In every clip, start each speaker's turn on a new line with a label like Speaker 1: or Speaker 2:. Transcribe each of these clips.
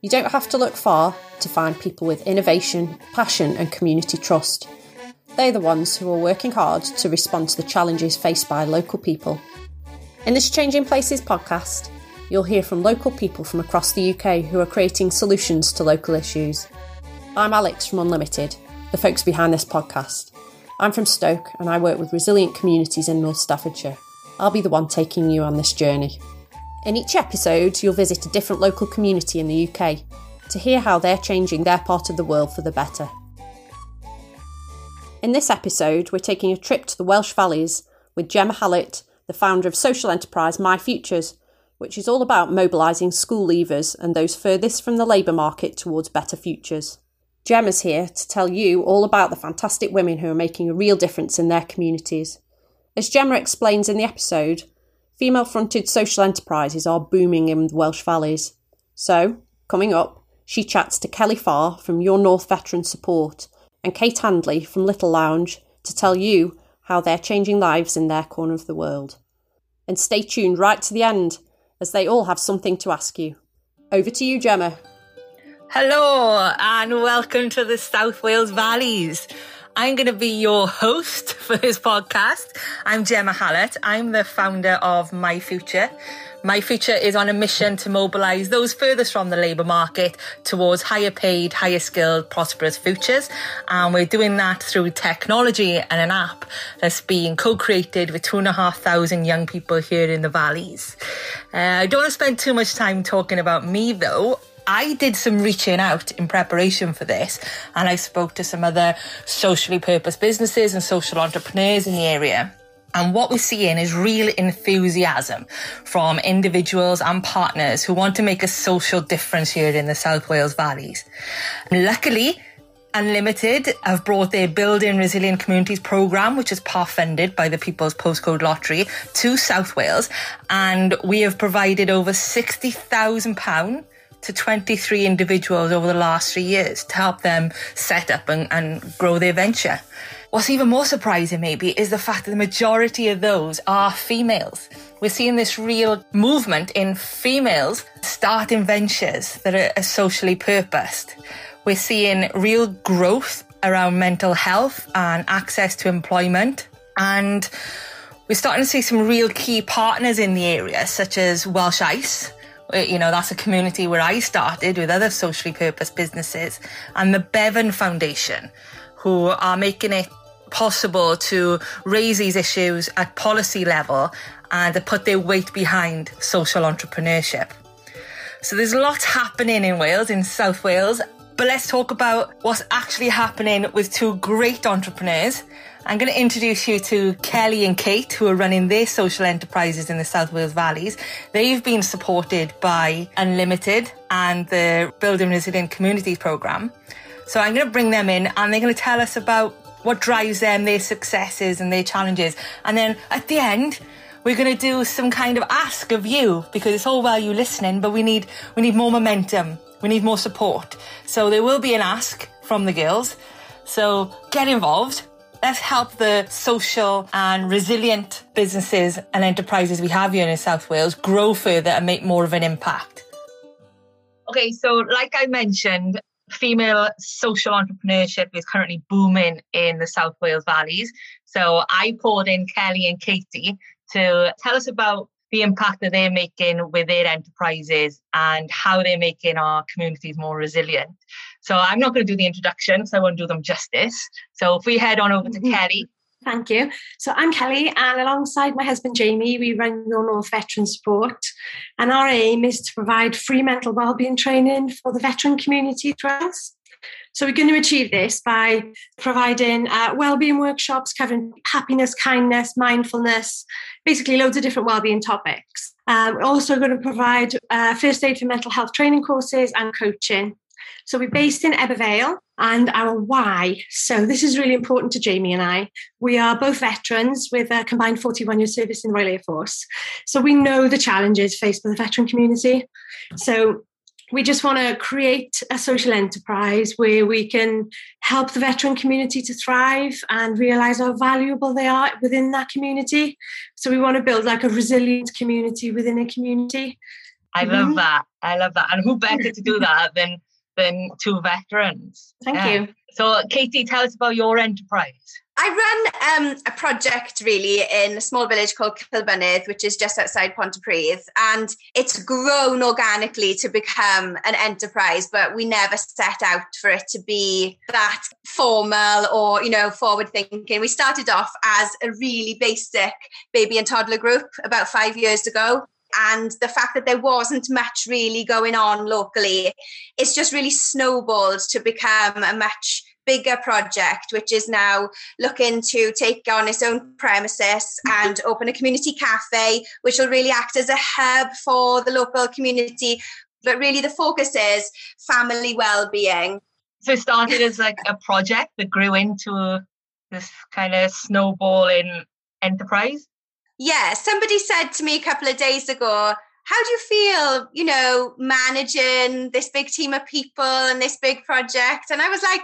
Speaker 1: You don't have to look far to find people with innovation, passion, and community trust. They're the ones who are working hard to respond to the challenges faced by local people. In this Changing Places podcast, you'll hear from local people from across the UK who are creating solutions to local issues. I'm Alex from Unlimited, the folks behind this podcast. I'm from Stoke and I work with resilient communities in North Staffordshire. I'll be the one taking you on this journey. In each episode, you'll visit a different local community in the UK to hear how they're changing their part of the world for the better. In this episode, we're taking a trip to the Welsh Valleys with Gemma Hallett, the founder of social enterprise My Futures, which is all about mobilising school leavers and those furthest from the labour market towards better futures. Gemma's here to tell you all about the fantastic women who are making a real difference in their communities. As Gemma explains in the episode, female fronted social enterprises are booming in the Welsh Valleys. So, coming up, she chats to Kelly Farr from Your North Veteran Support and Kate Handley from Little Lounge to tell you how they're changing lives in their corner of the world. And stay tuned right to the end, as they all have something to ask you. Over to you, Gemma.
Speaker 2: Hello, and welcome to the South Wales Valleys. I'm going to be your host for this podcast. I'm Gemma Hallett. I'm the founder of My Future. My Future is on a mission to mobilise those furthest from the labour market towards higher paid, higher skilled, prosperous futures. And we're doing that through technology and an app that's being co-created with two and a half thousand young people here in the valleys. Uh, I don't want to spend too much time talking about me though. I did some reaching out in preparation for this and I spoke to some other socially purposed businesses and social entrepreneurs in the area. And what we're seeing is real enthusiasm from individuals and partners who want to make a social difference here in the South Wales valleys. luckily, Unlimited have brought their Building Resilient Communities programme, which is part funded by the People's Postcode Lottery, to South Wales. And we have provided over £60,000 to 23 individuals over the last three years to help them set up and, and grow their venture. What's even more surprising, maybe, is the fact that the majority of those are females. We're seeing this real movement in females starting ventures that are, socially purposed. We're seeing real growth around mental health and access to employment. And we're starting to see some real key partners in the area, such as Welsh Ice, Uh, you know, that's a community where I started with other socially purpose businesses and the Bevan Foundation, who are making it possible to raise these issues at policy level and to put their weight behind social entrepreneurship. So there's lots happening in Wales, in South Wales, but let's talk about what's actually happening with two great entrepreneurs I'm going to introduce you to Kelly and Kate, who are running their social enterprises in the South Wales Valleys. They've been supported by Unlimited and the Building Resilient Communities programme. So I'm going to bring them in and they're going to tell us about what drives them, their successes and their challenges. And then at the end, we're going to do some kind of ask of you because it's all well you listening, but we need, we need more momentum. We need more support. So there will be an ask from the girls. So get involved. Let's help the social and resilient businesses and enterprises we have here in South Wales grow further and make more of an impact. Okay, so like I mentioned, female social entrepreneurship is currently booming in the South Wales valleys. So I pulled in Kelly and Katie to tell us about the impact that they're making with their enterprises and how they're making our communities more resilient. So I'm not going to do the introduction because I won't do them justice. So if we head on over to mm-hmm. Kelly.
Speaker 3: Thank you. So I'm Kelly, and alongside my husband Jamie, we run Your North Veteran Support. And our aim is to provide free mental wellbeing training for the veteran community throughout us. So we're going to achieve this by providing uh, wellbeing workshops covering happiness, kindness, mindfulness, basically loads of different wellbeing topics. Um, we're also going to provide uh, first aid for mental health training courses and coaching. So we're based in Ebbw Vale and our why. So this is really important to Jamie and I. We are both veterans with a combined 41 year service in the Royal Air Force. So we know the challenges faced by the veteran community. So we just want to create a social enterprise where we can help the veteran community to thrive and realize how valuable they are within that community. So we want to build like a resilient community within a community.
Speaker 2: I love mm-hmm. that. I love that. And who better to do that than than two veterans?
Speaker 3: Thank yeah. you.
Speaker 2: So, Katie, tell us about your enterprise.
Speaker 4: I run um, a project really in a small village called Cilfynydd, which is just outside Pontypridd, and it's grown organically to become an enterprise. But we never set out for it to be that formal or you know forward thinking. We started off as a really basic baby and toddler group about five years ago, and the fact that there wasn't much really going on locally, it's just really snowballed to become a much bigger project, which is now looking to take on its own premises mm-hmm. and open a community cafe, which will really act as a hub for the local community. But really, the focus is family well-being.
Speaker 2: So it started as like a project that grew into this kind of snowballing enterprise.
Speaker 4: Yeah, somebody said to me a couple of days ago, how do you feel, you know, managing this big team of people and this big project? And I was like,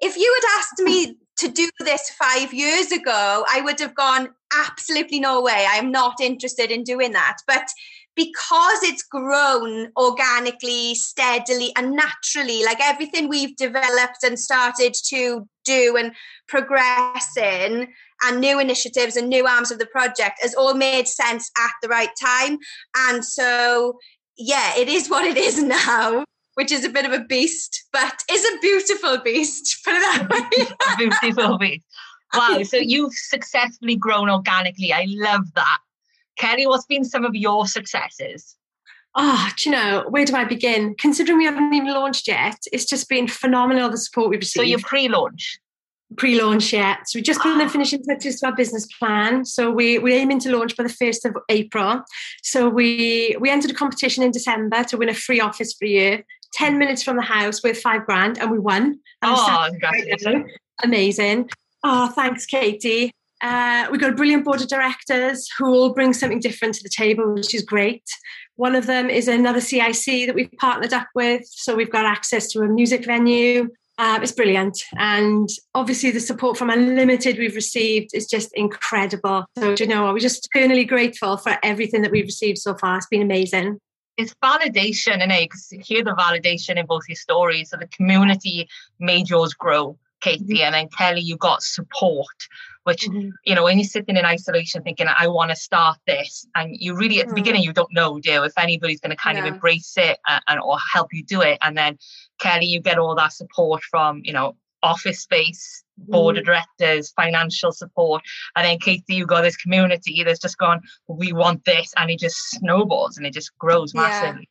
Speaker 4: if you had asked me to do this five years ago, I would have gone, absolutely no way. I'm not interested in doing that. But because it's grown organically, steadily, and naturally, like everything we've developed and started to do and progress in, and new initiatives and new arms of the project has all made sense at the right time. And so, yeah, it is what it is now which is a bit of a beast, but is a beautiful beast. Put it that way.
Speaker 2: beautiful beast. Wow. So you've successfully grown organically. I love that. Kerry, what's been some of your successes?
Speaker 3: Oh, do you know, where do I begin? Considering we haven't even launched yet, it's just been phenomenal the support we've received.
Speaker 2: So you're pre-launch?
Speaker 3: Pre-launch yet. So we just put in the finishing touches to our business plan. So we we're aiming to launch by the first of April. So we we entered a competition in December to win a free office for a year. 10 minutes from the house with five grand and we won.
Speaker 2: oh, congratulations.
Speaker 3: Amazing. Oh, thanks, Katie. Uh, we've got a brilliant board of directors who all bring something different to the table, which is great. One of them is another CIC that we've partnered up with. So we've got access to a music venue. Uh, it's brilliant. And obviously, the support from Unlimited we've received is just incredible. So, you know, we're just eternally grateful for everything that we've received so far. It's been amazing
Speaker 2: it's validation and I hear the validation in both your stories. So the community made yours grow, Katie, mm-hmm. and then Kelly, you got support, which mm-hmm. you know, when you're sitting in isolation thinking, I want to start this, and you really at the mm-hmm. beginning you don't know, do if anybody's going to kind yeah. of embrace it and, and or help you do it, and then Kelly, you get all that support from you know office space board of mm. directors, financial support. And then Katie, you got this community that's just gone, we want this, and it just snowballs and it just grows massively. Yeah.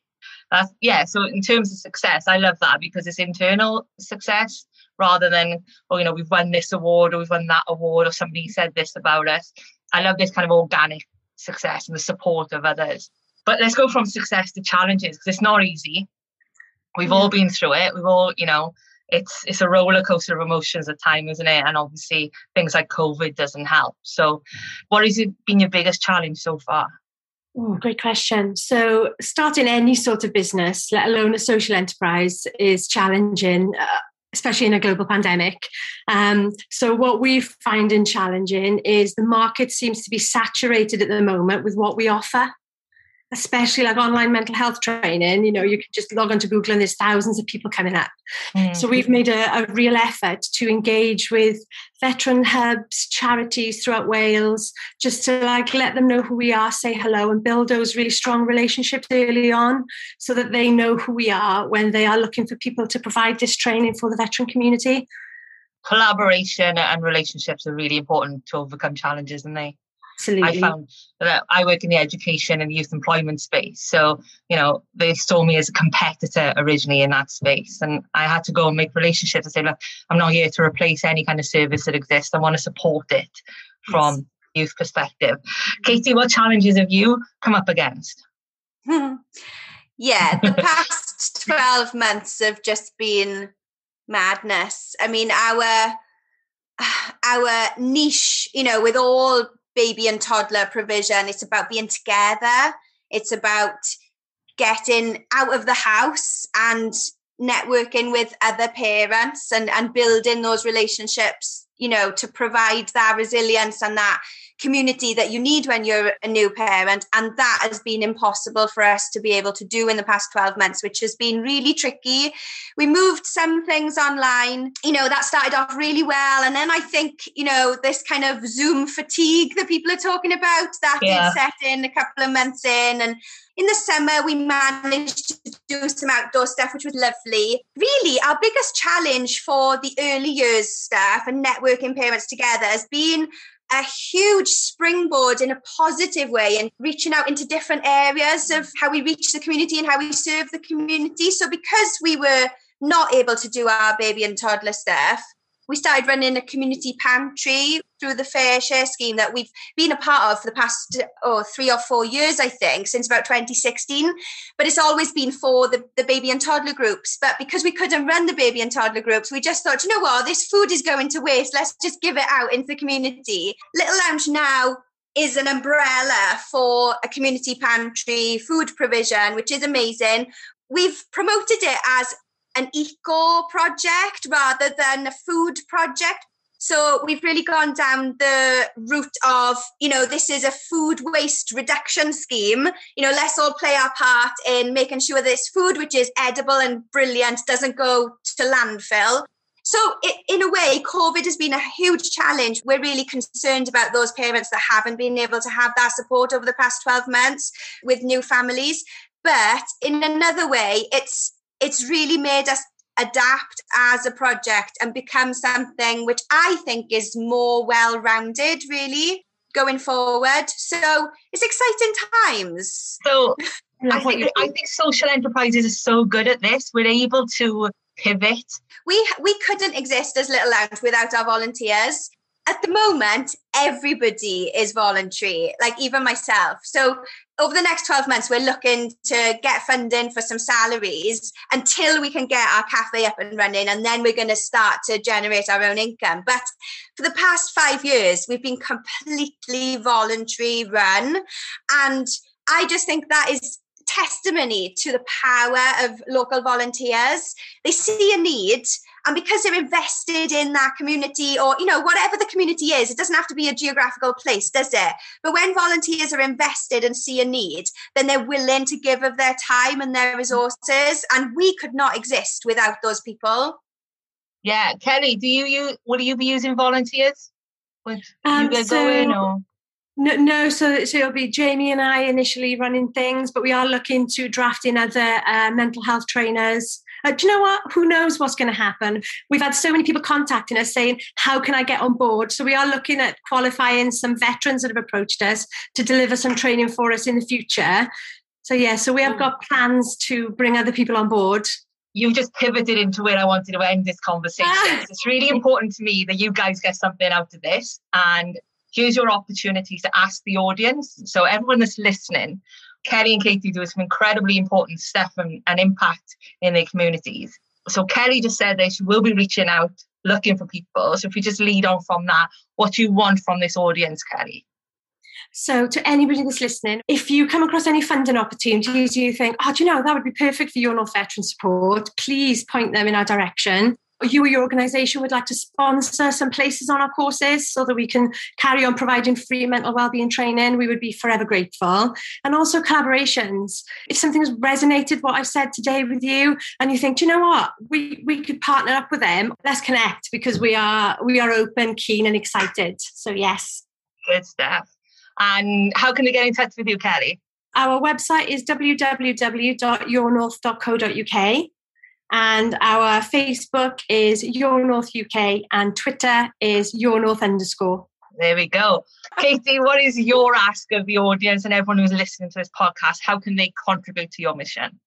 Speaker 2: That's yeah. So in terms of success, I love that because it's internal success rather than, oh, you know, we've won this award or we've won that award or somebody said this about us. I love this kind of organic success and the support of others. But let's go from success to challenges because it's not easy. We've all been through it. We've all, you know, it's it's a roller coaster of emotions at times, isn't it? And obviously things like COVID doesn't help. So, what has been your biggest challenge so far?
Speaker 3: Oh, great question. So, starting any sort of business, let alone a social enterprise, is challenging. Uh, especially in a global pandemic. Um, so, what we find in challenging is the market seems to be saturated at the moment with what we offer especially like online mental health training, you know, you can just log onto Google and there's thousands of people coming up. Mm. So we've made a, a, real effort to engage with veteran hubs, charities throughout Wales, just to like let them know who we are, say hello, and build those really strong relationships early on so that they know who we are when they are looking for people to provide this training for the veteran community.
Speaker 2: Collaboration and relationships are really important to overcome challenges, aren't they?
Speaker 3: Absolutely.
Speaker 2: I found that I work in the education and youth employment space. So, you know, they saw me as a competitor originally in that space. And I had to go and make relationships and say, look, I'm not here to replace any kind of service that exists. I want to support it from yes. youth perspective. Katie, what challenges have you come up against?
Speaker 4: yeah, the past 12 months have just been madness. I mean, our our niche, you know, with all baby and toddler provision. It's about being together. It's about getting out of the house and networking with other parents and, and building those relationships you know, to provide that resilience and that community that you need when you're a new parent. And that has been impossible for us to be able to do in the past 12 months, which has been really tricky. We moved some things online, you know, that started off really well. And then I think, you know, this kind of Zoom fatigue that people are talking about, that yeah. did set in a couple of months in. And in the summer, we managed to do some outdoor stuff, which was lovely. Really, our biggest challenge for the early years staff and networking parents together has been a huge springboard in a positive way and reaching out into different areas of how we reach the community and how we serve the community. So, because we were not able to do our baby and toddler stuff, we started running a community pantry through the fair share scheme that we've been a part of for the past oh, three or four years, I think, since about 2016. But it's always been for the, the baby and toddler groups. But because we couldn't run the baby and toddler groups, we just thought, you know what, this food is going to waste. Let's just give it out into the community. Little Lounge now is an umbrella for a community pantry food provision, which is amazing. We've promoted it as an eco project rather than a food project. So we've really gone down the route of, you know, this is a food waste reduction scheme. You know, let's all play our part in making sure this food, which is edible and brilliant, doesn't go to landfill. So, in a way, COVID has been a huge challenge. We're really concerned about those parents that haven't been able to have that support over the past 12 months with new families. But in another way, it's it's really made us adapt as a project and become something which I think is more well rounded, really, going forward. So it's exciting times.
Speaker 2: So I think, I think social enterprises are so good at this. We're able to pivot.
Speaker 4: We we couldn't exist as Little Lounge without our volunteers at the moment, everybody is voluntary, like even myself. So over the next 12 months, we're looking to get funding for some salaries until we can get our cafe up and running. And then we're going to start to generate our own income. But for the past five years, we've been completely voluntary run. And I just think that is testimony to the power of local volunteers. They see a need and because they're invested in that community or, you know, whatever the community is, it doesn't have to be a geographical place, does it? But when volunteers are invested and see a need, then they're willing to give of their time and their resources. And we could not exist without those people.
Speaker 2: Yeah. Kelly, do you use, will you be using volunteers? With um, you so, going or?
Speaker 3: No, no, so so it'll be Jamie and I initially running things, but we are looking to draft in other uh, mental health trainers uh, do you know what? Who knows what's going to happen? We've had so many people contacting us saying, How can I get on board? So we are looking at qualifying some veterans that have approached us to deliver some training for us in the future. So, yeah, so we have got plans to bring other people on board.
Speaker 2: You've just pivoted into where I wanted to end this conversation. it's really important to me that you guys get something out of this. And here's your opportunity to ask the audience. So, everyone that's listening, Kelly and Katie do some incredibly important stuff and, and impact in their communities. So Kelly just said that she will be reaching out, looking for people. So if you just lead on from that, what do you want from this audience, Kelly?
Speaker 3: So, to anybody that's listening, if you come across any funding opportunities, you think, oh, do you know, that would be perfect for your North Veteran support, please point them in our direction you or your organization would like to sponsor some places on our courses so that we can carry on providing free mental well-being training we would be forever grateful. And also collaborations. If something's resonated what i've said today with you and you think you know what? We we could partner up with them let's connect because we are we are open keen and excited. So yes.
Speaker 2: Good stuff. And how can we get in touch with you kelly?
Speaker 3: Our website is www.yournorth.co.uk and our Facebook is Your North UK and Twitter is Your North underscore.
Speaker 2: There we go. Katie, what is your ask of the audience and everyone who's listening to this podcast? How can they contribute to your mission?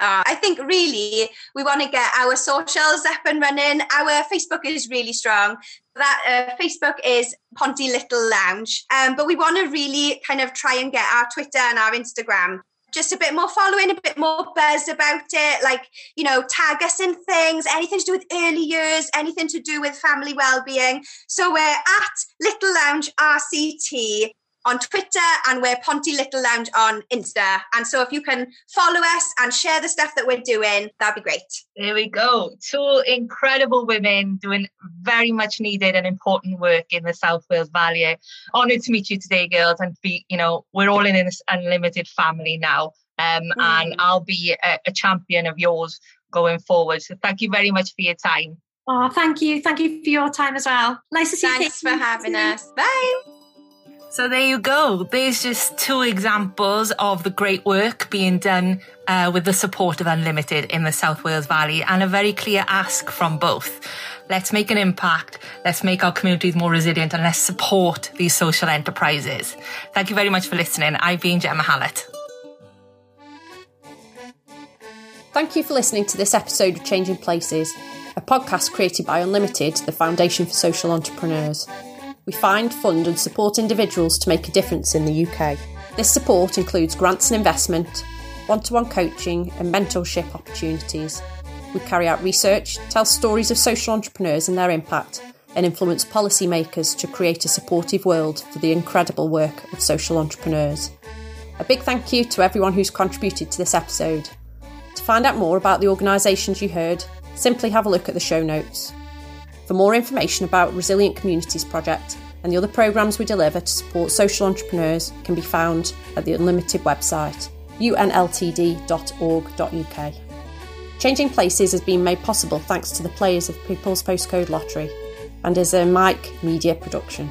Speaker 4: Uh, I think really we want to get our socials up and running. Our Facebook is really strong. That uh, Facebook is Ponty Little Lounge, um, but we want to really kind of try and get our Twitter and our Instagram just a bit more following, a bit more buzz about it. Like, you know, tag us in things, anything to do with early years, anything to do with family well-being. So we're at Little Lounge RCT on Twitter and we're Ponty Little Lounge on Insta. And so if you can follow us and share the stuff that we're doing, that'd be great.
Speaker 2: There we go. Two incredible women doing very much needed and important work in the South Wales Valley. Honoured to meet you today, girls, and be, you know, we're all in this unlimited family now. Um, mm. And I'll be a, a champion of yours going forward. So thank you very much for your time.
Speaker 3: Oh, thank you. Thank you for your time as well. Nice to see
Speaker 4: Thanks
Speaker 3: you.
Speaker 4: Thanks for having us. Bye.
Speaker 2: So there you go. There's just two examples of the great work being done uh, with the support of Unlimited in the South Wales Valley and a very clear ask from both. Let's make an impact. Let's make our communities more resilient and let's support these social enterprises. Thank you very much for listening. I've been Gemma Hallett.
Speaker 1: Thank you for listening to this episode of Changing Places, a podcast created by Unlimited, the Foundation for Social Entrepreneurs. We find, fund, and support individuals to make a difference in the UK. This support includes grants and investment, one to one coaching, and mentorship opportunities. We carry out research, tell stories of social entrepreneurs and their impact, and influence policymakers to create a supportive world for the incredible work of social entrepreneurs. A big thank you to everyone who's contributed to this episode. To find out more about the organisations you heard, simply have a look at the show notes. For more information about Resilient Communities Project and the other programmes we deliver to support social entrepreneurs can be found at the Unlimited website, unltd.org.uk. Changing Places has been made possible thanks to the players of People's Postcode Lottery and is a Mike Media production.